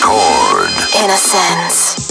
Record. Innocence.